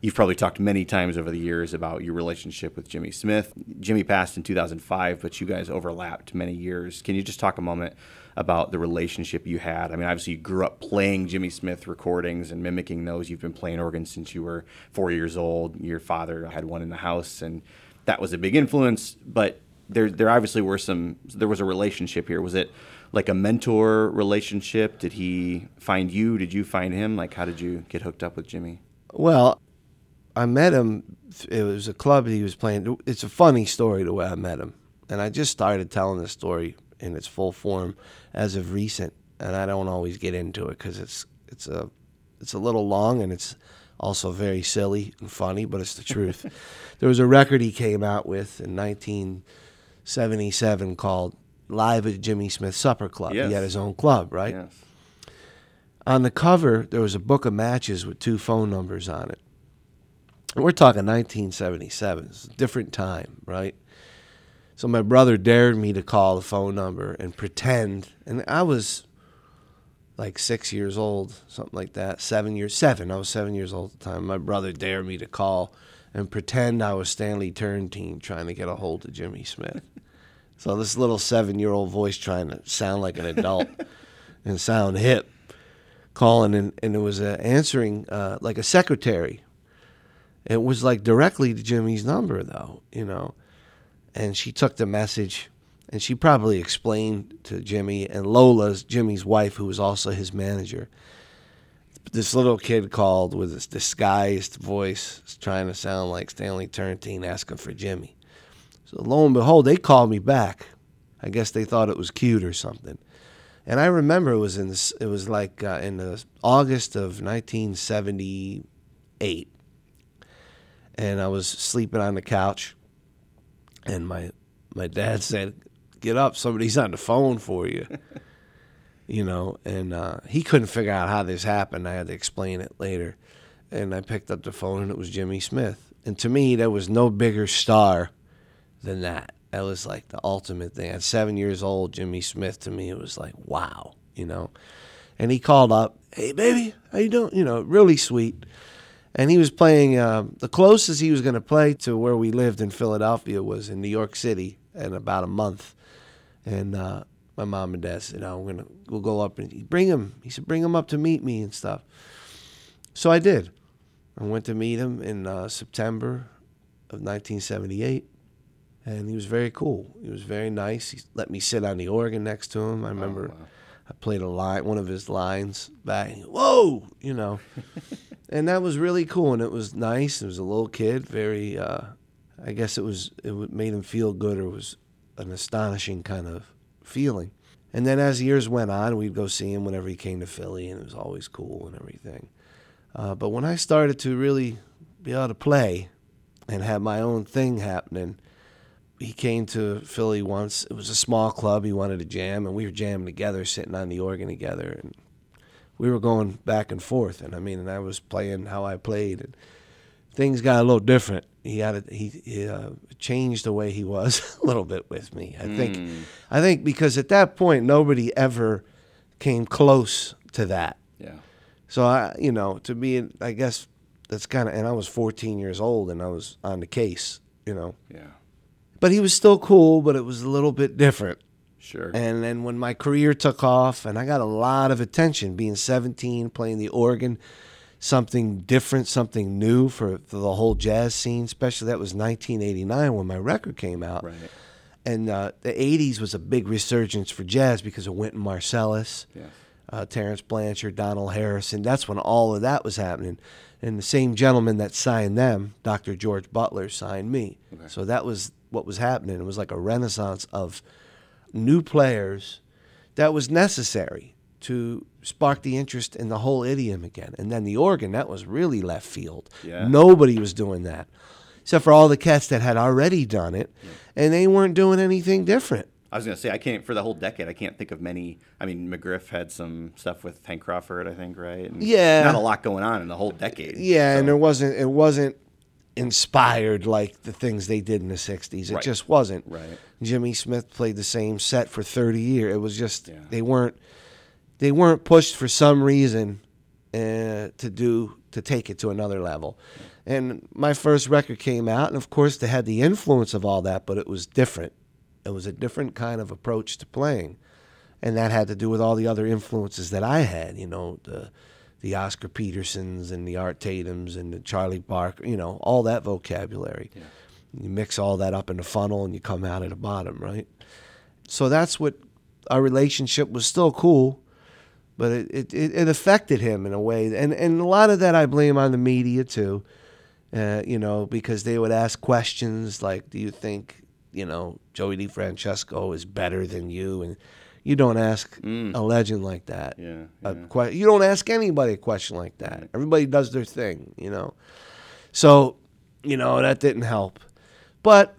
You've probably talked many times over the years about your relationship with Jimmy Smith. Jimmy passed in 2005, but you guys overlapped many years. Can you just talk a moment about the relationship you had. I mean, obviously, you grew up playing Jimmy Smith recordings and mimicking those. You've been playing organ since you were four years old. Your father had one in the house, and that was a big influence. But there, there obviously were some. There was a relationship here. Was it like a mentor relationship? Did he find you? Did you find him? Like, how did you get hooked up with Jimmy? Well, I met him. It was a club he was playing. It's a funny story the way I met him, and I just started telling the story in its full form as of recent, and I don't always get into it because it's it's a it's a little long and it's also very silly and funny, but it's the truth. there was a record he came out with in 1977 called Live at Jimmy Smith Supper Club. Yes. He had his own club, right? Yes. On the cover, there was a book of matches with two phone numbers on it. We're talking 1977. It's a different time, right? So my brother dared me to call the phone number and pretend, and I was like six years old, something like that. Seven years, seven. I was seven years old at the time. My brother dared me to call and pretend I was Stanley Turrentine trying to get a hold of Jimmy Smith. so this little seven-year-old voice trying to sound like an adult and sound hip, calling, and, and it was answering uh, like a secretary. It was like directly to Jimmy's number, though, you know and she took the message and she probably explained to Jimmy and Lola's Jimmy's wife, who was also his manager. This little kid called with this disguised voice, trying to sound like Stanley Turrentine, asking for Jimmy. So lo and behold, they called me back. I guess they thought it was cute or something. And I remember it was in this, it was like uh, in the August of 1978, and I was sleeping on the couch and my my dad said, "Get up, somebody's on the phone for you." you know, and uh, he couldn't figure out how this happened. I had to explain it later, and I picked up the phone, and it was Jimmy Smith. And to me, there was no bigger star than that. That was like the ultimate thing. At seven years old, Jimmy Smith to me, it was like wow, you know. And he called up, "Hey, baby, how you doing?" You know, really sweet and he was playing uh, the closest he was going to play to where we lived in Philadelphia was in New York City in about a month, and uh, my mom and dad said, "No, we're gonna we'll go up and bring him." He said, "Bring him up to meet me and stuff." So I did. I went to meet him in uh, September of 1978, and he was very cool. He was very nice. He let me sit on the organ next to him. I remember wow. I played a line, one of his lines back. Whoa, you know, and that was really cool. And it was nice. It was a little kid, very. Uh, I guess it was it made him feel good, or was an astonishing kind of feeling. And then as years went on, we'd go see him whenever he came to Philly, and it was always cool and everything. Uh, but when I started to really be able to play and have my own thing happening, he came to Philly once. It was a small club. He wanted to jam, and we were jamming together, sitting on the organ together, and we were going back and forth. And I mean, and I was playing how I played, and things got a little different. He had a, he, he uh, changed the way he was a little bit with me. I think, Mm. I think because at that point nobody ever came close to that. Yeah. So I, you know, to me, I guess that's kind of. And I was 14 years old, and I was on the case, you know. Yeah. But he was still cool, but it was a little bit different. Sure. And then when my career took off, and I got a lot of attention, being 17, playing the organ, something different, something new for, for the whole jazz scene. Especially that was 1989 when my record came out, right. and uh, the 80s was a big resurgence for jazz because of Wynton Marsalis Yeah. uh, Terence Blanchard, Donald Harrison. That's when all of that was happening. And the same gentleman that signed them, Dr. George Butler, signed me. Okay. So that was what was happening. It was like a renaissance of new players that was necessary to spark the interest in the whole idiom again. And then the organ, that was really left field. Yeah. Nobody was doing that. Except for all the cats that had already done it, and they weren't doing anything different. I was gonna say I can't for the whole decade. I can't think of many. I mean, McGriff had some stuff with Hank Crawford, I think, right? And Yeah. Not a lot going on in the whole decade. Yeah, and so- there wasn't it wasn't inspired like the things they did in the '60s. It Right. just wasn't. Right. Jimmy Smith played the same set for 30 years. It was just Yeah. they weren't they weren't pushed for some reason uh, to do to take it to another level. And my first record came out, and of course they had the influence of all that, but it was different. It was a different kind of approach to playing, and that had to do with all the other influences that I had. You know, the the Oscar Petersons and the Art Tatum's and the Charlie Parker. You know, all that vocabulary. You mix all that up in the funnel, and you come out at the bottom, right? So that's what our relationship was still cool, but it, it, it, it affected him in a way. And, and a lot of that I blame on the media too, uh, you know, because they would ask questions like, do you think, you know, Joey DeFrancesco is better than you? And you don't ask a legend like that. Yeah, A yeah. que- you don't ask anybody a question like that. Everybody does their thing, you know. So, you know, that didn't help. But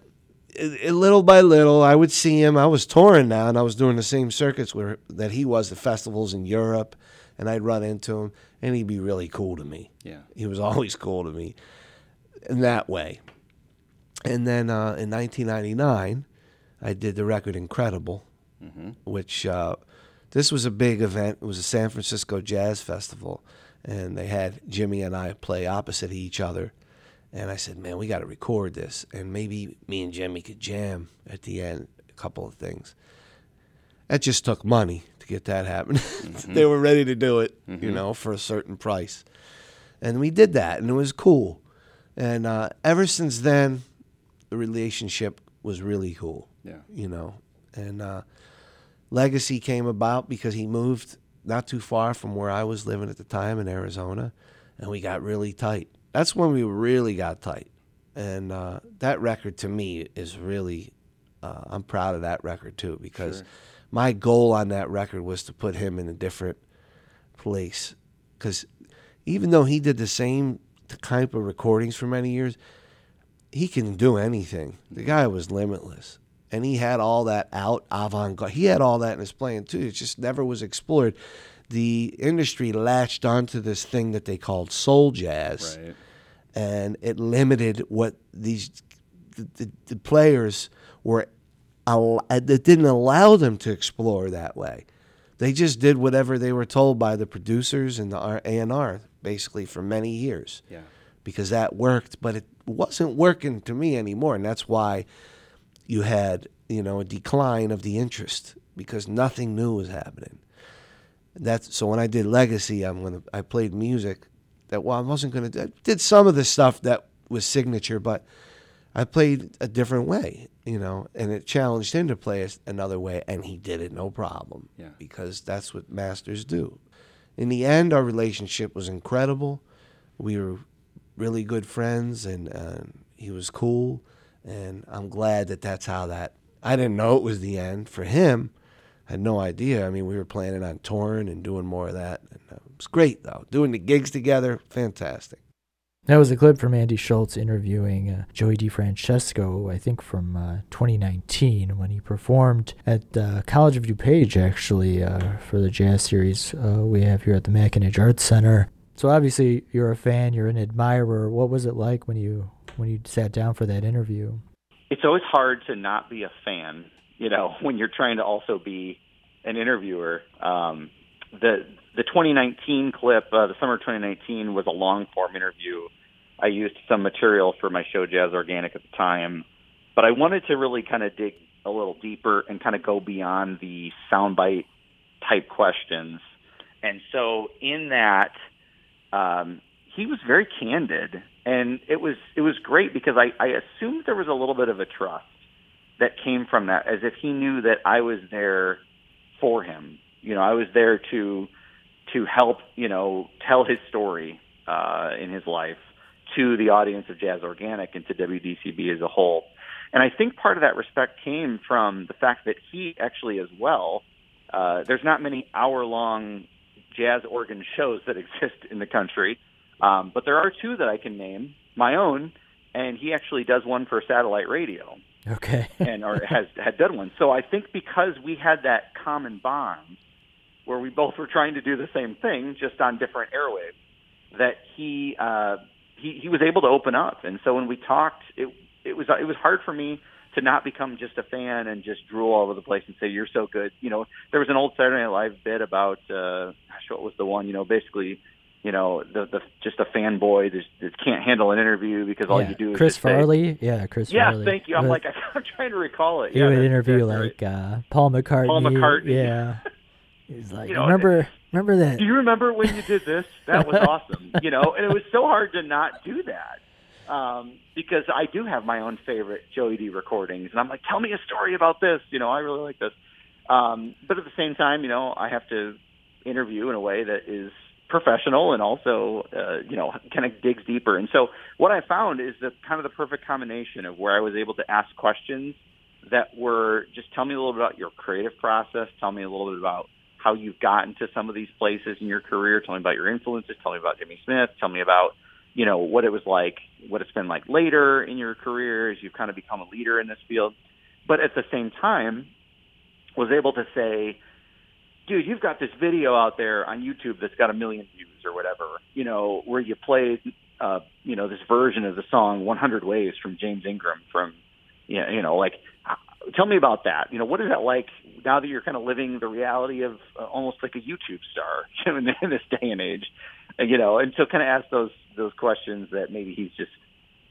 i- i- little by little, I would see him. I was touring now, and I was doing the same circuits where that he was, the festivals in Europe, and I'd run into him, and he'd be really cool to me. Yeah. He was always cool to me in that way. And then uh, in 1999, I did the record Incredible, which uh, this was a big event. It was a San Francisco Jazz Festival, and they had Jimmy and I play opposite each other. And I said, man, we got to record this, and maybe me and Jimmy could jam at the end, a couple of things. That just took money to get that happening. they were ready to do it, you know, for a certain price. And we did that, and it was cool. And uh, ever since then, the relationship was really cool. Yeah. You know, and uh, Legacy came about because he moved not too far from where I was living at the time in Arizona, and we got really tight. That's when we really got tight. And uh, that record to me is really, uh, I'm proud of that record too because my goal on that record was to put him in a different place. Because even though he did the same type of recordings for many years, he can do anything. The guy was limitless. And he had all that out avant garde. He had all that in his playing too. It just never was explored. The industry latched onto this thing that they called soul jazz Right. and it limited what these the, the, the players were it didn't allow them to explore that way they just did whatever they were told by the producers and the R- A&R basically for many years Yeah. because that worked but it wasn't working to me anymore and that's why you had you know a decline of the interest because nothing new was happening that's so when I did Legacy, I'm gonna I played music that well I wasn't gonna do, I did some of the stuff that was signature, but I played a different way, you know, and it challenged him to play another way, and he did it no problem. Yeah. Because that's what masters do. In the end, our relationship was incredible. We were really good friends, and uh, he was cool, and I'm glad that that's how that. I didn't know it was the end for him. I had no idea. I mean, we were planning on touring and doing more of that. And, uh, it was great though. Doing the gigs together, fantastic. That was a clip from Andy Schultz interviewing uh, Joey DeFrancesco, I think from uh, 2019, when he performed at uh, College of DuPage, actually, uh, for the jazz series uh, we have here at the McAninch Arts Center. So obviously, you're a fan, you're an admirer. What was it like when you when you sat down for that interview? It's always hard to not be a fan, you know, when you're trying to also be an interviewer. Um, the the 2019 clip, uh, the summer 2019, was a long form interview. I used some material for my show Jazz Organic at the time, but I wanted to really kind of dig a little deeper and kind of go beyond the soundbite type questions. And so in that, um, he was very candid, and it was it was great because I, I assumed there was a little bit of a trust that came from that, as if he knew that I was there for him. You know, I was there to to help you know tell his story uh, in his life to the audience of Jazz Organic and to WDCB as a whole. And I think part of that respect came from the fact that he actually, as well, uh, there's not many hour long jazz organ shows that exist in the country, um, but there are two that I can name my own, and he actually does one for satellite radio. Okay. and or has had done one. So I think because we had that common bond where we both were trying to do the same thing, just on different airwaves, that he uh, he he was able to open up. And so when we talked, it it was it was hard for me to not become just a fan and just drool all over the place and say you're so good. You know, there was an old Saturday Night Live bit about uh, gosh, what was the one? You know, basically. You know, the the just a fanboy that, that can't handle an interview because all yeah. you do is Chris Farley. Say, yeah, Chris yeah, Farley. thank you. I'm But like I'm trying to recall it. he yeah, would interview like right. uh, Paul McCartney. Paul McCartney. Yeah. He's like, You know, remember, remember that? Do you remember when you did this? That was awesome. You know, and it was so hard to not do that um, because I do have my own favorite Joey D recordings, and I'm like, tell me a story about this. You know, I really like this. Um, but at the same time, you know, I have to interview in a way that is professional and also, uh, you know, kind of digs deeper. And so what I found is that kind of the perfect combination of where I was able to ask questions that were just tell me a little bit about your creative process, tell me a little bit about how you've gotten to some of these places in your career, tell me about your influences, tell me about Jimmy Smith, tell me about, you know, what it was like, what it's been like later in your career as you've kind of become a leader in this field. But at the same time, was able to say, dude, you've got this video out there on YouTube that's got a million views or whatever, you know, where you play, uh, you know, this version of the song 100 Ways from James Ingram from, you know, you know, like, tell me about that. You know, what is that like now that you're kind of living the reality of uh, almost like a YouTube star in, in this day and age, you know, and so kind of ask those, those questions that maybe he's just,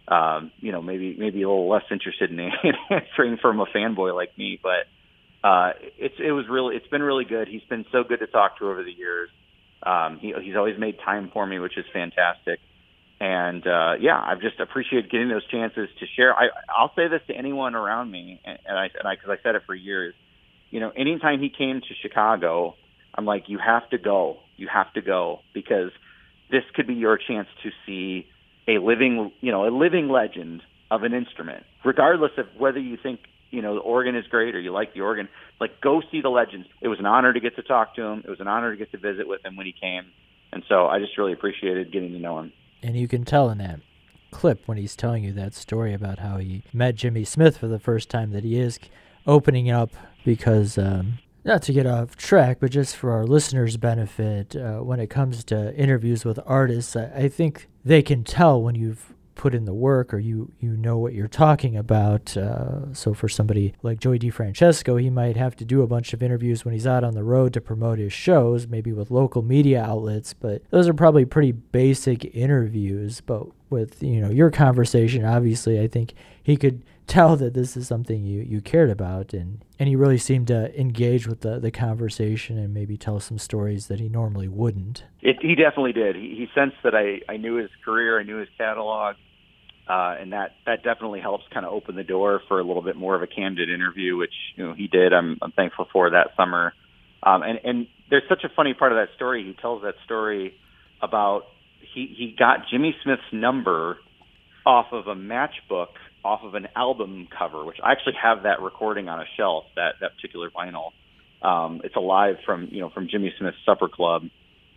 um, you know, maybe, maybe a little less interested in answering from a fanboy like me, but, uh, it's it was really it's been really good. He's been so good to talk to over the years. Um, he, he's always made time for me, which is fantastic. And uh, yeah, I've just appreciated getting those chances to share. I, I'll say this to anyone around me, and, and I and I because I said it for years. You know, anytime he came to Chicago, I'm like, you have to go. You have to go because this could be your chance to see a living, you know, a living legend of an instrument, regardless of whether you think you know the organ is great or you like the organ like go see the legends. It was an honor to get to talk to him. It was an honor to get to visit with him when he came. And so i just really appreciated getting to know him. And you can tell in that clip when he's telling you that story about how he met Jimmy Smith for the first time that he is opening up because, um, not to get off track, but just for our listeners' benefit, uh, when it comes to interviews with artists, I, I think they can tell when you've put in the work or you you know what you're talking about. Uh, so for somebody like Joey DeFrancesco, he might have to do a bunch of interviews when he's out on the road to promote his shows, maybe with local media outlets. But those are probably pretty basic interviews. But with you know your conversation, obviously, I think he could tell that this is something you, you cared about and, and he really seemed to engage with the, the conversation and maybe tell some stories that he normally wouldn't. It, he definitely did. He, he sensed that I, I knew his career, I knew his catalog, Uh, and that that definitely helps kind of open the door for a little bit more of a candid interview, which you know he did. I'm I'm thankful for that summer. Um, and and there's such a funny part of that story. He tells that story about he he got Jimmy Smith's number off of a matchbook off of an album cover, which I actually have that recording on a shelf. That that particular vinyl. Um, it's alive from you know from Jimmy Smith's Supper Club,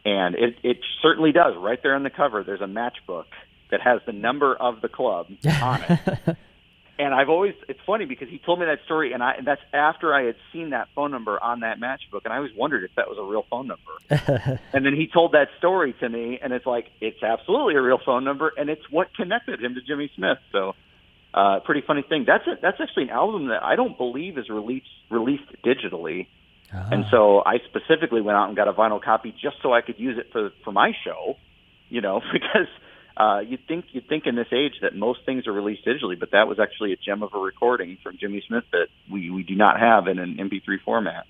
and it it certainly does. Right there on the cover, there's a matchbook that has the number of the club on it. and I've always it's funny because he told me that story and I and that's after I had seen that phone number on that matchbook and I always wondered if that was a real phone number. and then he told that story to me and it's like it's absolutely a real phone number and it's what connected him to Jimmy Smith. So uh pretty funny thing. That's a, that's actually an album that I don't believe is released released digitally. Ah. And so I specifically went out and got a vinyl copy just so I could use it for for my show, you know, because uh, you'd think you'd think in this age that most things are released digitally, but that was actually a gem of a recording from Jimmy Smith that we, we do not have in an MP3 format.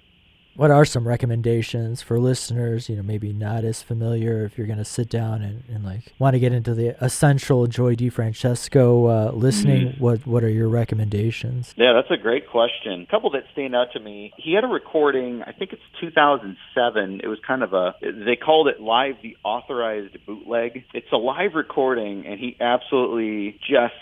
What are some recommendations for listeners, you know, maybe not as familiar if you're going to sit down and, and like want to get into the essential Joey DeFrancesco uh, listening? Mhm. What what are your recommendations? Yeah, that's a great question. A couple that stand out to me. He had a recording, I think it's 2007. It was kind of a, they called it live the authorized bootleg. It's a live recording, and he absolutely just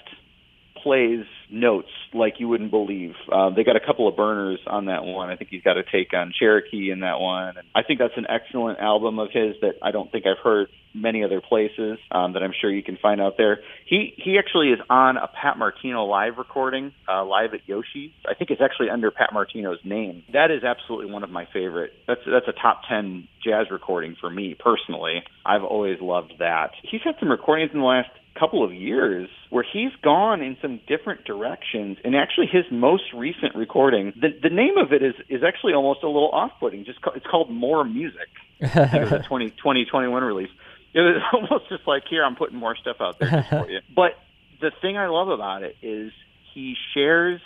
plays notes like you wouldn't believe. Uh, they got a couple of burners on that one. I think he's got a take on Cherokee in that one. And I think that's an excellent album of his that I don't think I've heard many other places um, that I'm sure you can find out there. He he actually is on a Pat Martino live recording, uh, live at Yoshi's. I think it's actually under Pat Martino's name. That is absolutely one of my favorite. That's that's a top ten jazz recording for me personally. I've always loved that. He's had some recordings in the last couple of years where he's gone in some different directions. And actually his most recent recording the the name of it is is actually almost a little off-putting. Just ca- it's called more music. It was a 20, 2021 release. It was almost just like here i'm putting more stuff out there for you. But the thing i love about it is he shares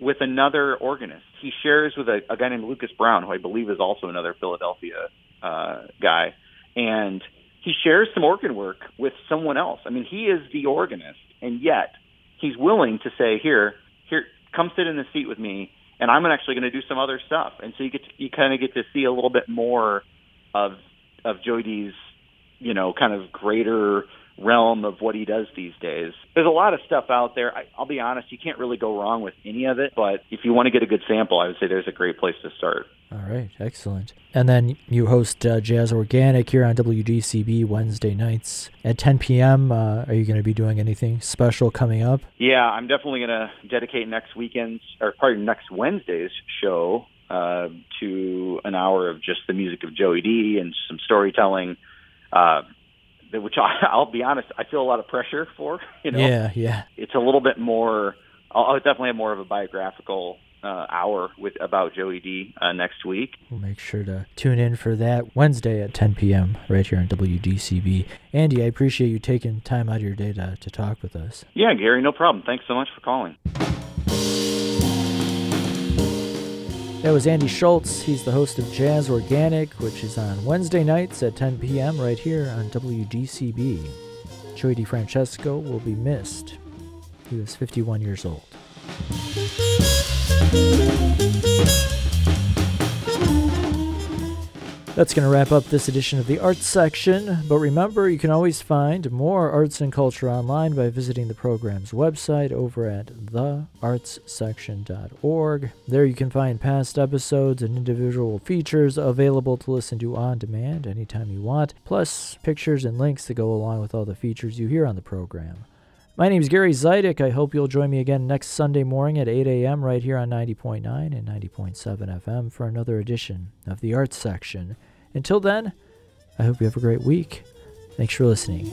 with another organist. He shares with a, a guy named lucas brown who i believe is also another philadelphia uh guy. And he shares some organ work with someone else. I mean, he is the organist, and yet he's willing to say, "Here, here, come sit in the seat with me, and I'm actually going to do some other stuff." And so you get to, you kind of get to see a little bit more of of Joey D's, you know, kind of greater realm of what he does these days. There's a lot of stuff out there. I, I'll be honest, you can't really go wrong with any of it. But if you want to get a good sample, I would say there's a great place to start. All right, excellent. And then you host uh, Jazz Organic here on WDCB Wednesday nights at 10 p.m. Uh, are you going to be doing anything special coming up? Yeah, I'm definitely going to dedicate next weekend's, or probably next Wednesday's show uh, to an hour of just the music of Joey D and some storytelling. Uh, which I, I'll be honest, I feel a lot of pressure for. You know, Yeah, yeah. it's a little bit more. I'll, I'll definitely have more of a biographical uh, hour with about Joey D uh, next week. We'll make sure to tune in for that Wednesday at 10 p.m. right here on WDCB. Andy, I appreciate you taking time out of your day to, to talk with us. Yeah, Gary, no problem. Thanks so much for calling. That was Andy Schultz. He's the host of Jazz Organic, which is on Wednesday nights at 10 p.m. right here on WDCB. Joey DeFrancesco will be missed. He was 51 years old. That's going to wrap up this edition of the arts section. But remember, you can always find more arts and culture online by visiting the program's website over at theartssection.org. There you can find past episodes and individual features available to listen to on demand anytime you want, plus pictures and links to go along with all the features you hear on the program. My name is Gary Zidek. I hope you'll join me again next Sunday morning at 8 a.m. right here on 90.9 and 90.7 FM for another edition of the Arts Section. Until then, I hope you have a great week. Thanks for listening.